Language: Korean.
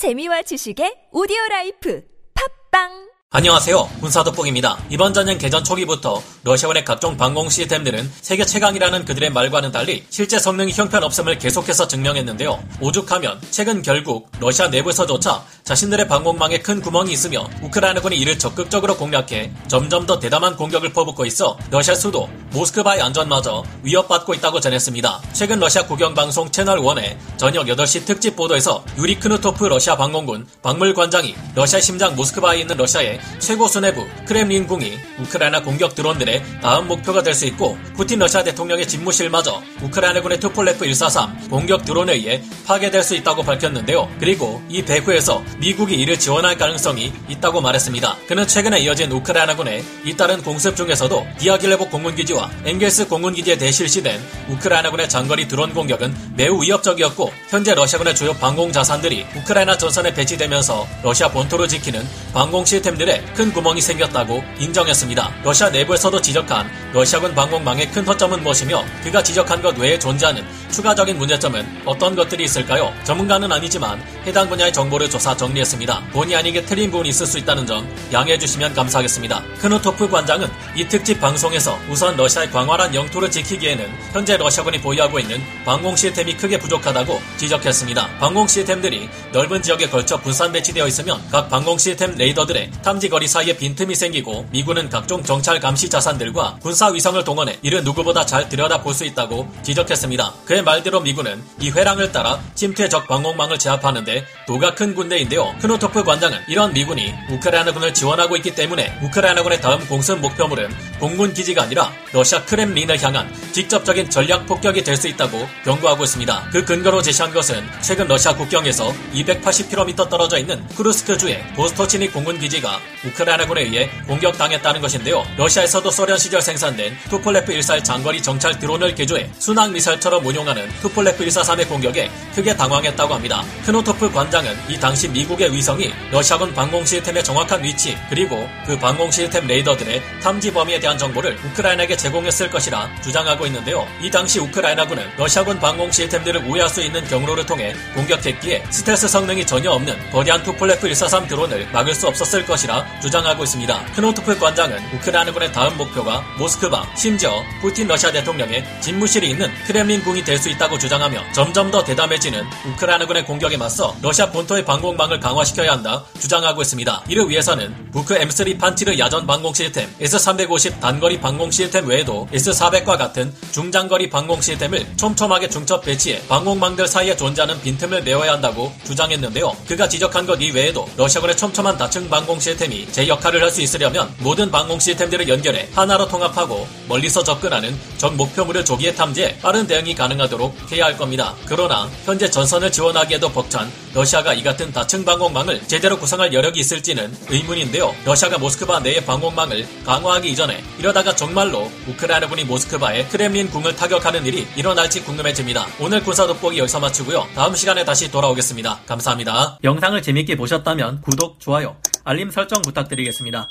재미와 지식의 오디오 라이프 팟빵 안녕하세요. 군사돋보기입니다. 이번 전쟁 개전 초기부터 러시아군의 각종 방공 시스템들은 세계 최강이라는 그들의 말과는 달리 실제 성능이 형편없음을 계속해서 증명했는데요. 오죽하면 최근 결국 러시아 내부에서조차 자신들의 방공망에 큰 구멍이 있으며 우크라이나군이 이를 적극적으로 공략해 점점 더 대담한 공격을 퍼붓고 있어 러시아 수도 모스크바의 안전마저 위협받고 있다고 전했습니다. 최근 러시아 국영방송 채널1의 저녁 8시 특집 보도에서 유리 크누토프 러시아 방공군 박물관장이 러시아 심장 모스크바에 있는 러시아의 최고 수뇌부 크렘린궁이 우크라이나 공격 드론들의 다음 목표가 될 수 있고 푸틴 러시아 대통령의 집무실마저 우크라이나군의 투폴레프 143 공격 드론에 의해 파괴될 수 있다고 밝혔는데요. 그리고 이 배후에서 미국이 이를 지원할 가능성이 있다고 말했습니다. 그는 최근에 이어진 우크라이나군의 잇따른 공습 중에서도 디아길레보 공군기지와 엥겔스 공군기지에 대실시된 우크라이나군의 장거리 드론 공격은 매우 위협적이었고 현재 러시아군의 주요 방공 자산들이 우크라이나 전선에 배치되면서 러시아 본토를 지키는 방공 시스템들의 큰 구멍이 생겼다고 인정했습니다. 러시아 내부에서도 지적한 러시아군 방공망의 큰 허점은 무엇이며 그가 지적한 것 외에 존재하는 추가적인 문제점은 어떤 것들이 있을까요? 전문가는 아니지만 해당 분야의 정보를 조사 정리했습니다. 본의 아니게 틀린 부분이 있을 수 있다는 점 양해해 주시면 감사하겠습니다. 크누토프 관장은 이 특집 방송에서 우선 러시아의 광활한 영토를 지키기에는 현재 러시아군이 보유하고 있는 방공 시스템이 크게 부족하다고 지적했습니다. 방공 시스템들이 넓은 지역에 걸쳐 분산 배치되어 있으면 각 방공 시스템 레이더들의 탐지 거리 사이에 빈틈이 생기고 미군은 각종 정찰 감시 자산들과 군사 위성을 동원해 이를 누구보다 잘 들여다볼 수 있다고 지적했습니다. 그의 말대로 미군은 이 회랑을 따라 침투해 적 방공망을 제압하는데 도가 튼 군대인데요. 크노토프 관장은 이런 미군이 우크라이나군을 지원하고 있기 때문에 우크라이나군의 다음 공습 목표물은 공군 기지가 아니라 러시아 크렘린을 향한 직접적인 전략 폭격이 될 수 있다고 경고하고 있습니다. 그 근거로 제시한 것은 최근 러시아 국경에서 280km 떨어져 있는 쿠르스크 주의 보스토치니 공군 기지가 우크라이나군에 의해 공격당했다는 것인데요. 러시아에서도 소련 시절 생산된 투폴레프 141 장거리 정찰 드론을 개조해 순항 미사일처럼 운용하는 투폴레프 143의 공격에 크게 당황했다고 합니다. 크노토프 관장은 이 당시 미국의 위성이 러시아군 방공 시스템의 정확한 위치 그리고 그 방공 시스템 레이더들의 탐지 범위에 대한 정보를 우크라이나에게 제공했을 것이라 주장하고 있는데요. 이 당시 우크라이나군은 러시아군 방공 시스템들을 우회할 수 있는 경로를 통해 공격했기에 스텔스 성능이 전혀 없는 거대한 투폴레프 143 드론을 막을 수 없었을 것이라 주장하고 있습니다. 크노토프 관장은 우크라이나군의 다음 목표가 모스크바, 심지어 푸틴 러시아 대통령의 집무실이 있는 크렘린궁이 될 수 있다고 주장하며 점점 더 대담해지는 우크라이나군의 공격에 맞서 러시아 본토의 방공망을 강화시켜야 한다 주장하고 있습니다. 이를 위해서는 부크 M3 판티르 야전 방공 시스템, S350 단거리 방공 시스템 외에도 S400과 같은 중장거리 방공 시스템을 촘촘하게 중첩 배치해 방공망들 사이에 존재하는 빈틈을 메워야 한다고 주장했는데요. 그가 지적한 것 이외에도 러시아군의 촘촘한 다층 방공 시스템이 제 역할을 할 수 있으려면 모든 방공 시스템들을 연결해 하나로 통합하고 멀리서 접근하는 적 목표물을 조기에 탐지해 빠른 대응이 가능하도록 해야 할 겁니다. 그러나 현재 전선을 지원하기에도 벅찬 러시아가 이 같은 다층 방공망을 제대로 구성할 여력이 있을지는 의문인데요. 러시아가 모스크바 내의 방공망을 강화하기 이전에 이러다가 정말로 우크라이나군이 모스크바의 크렘린 궁을 타격하는 일이 일어날지 궁금해집니다. 오늘 군사 돋보기 여기서 마치고요. 다음 시간에 다시 돌아오겠습니다. 감사합니다. 영상을 재밌게 보셨다면 구독, 좋아요, 알림 설정 부탁드리겠습니다.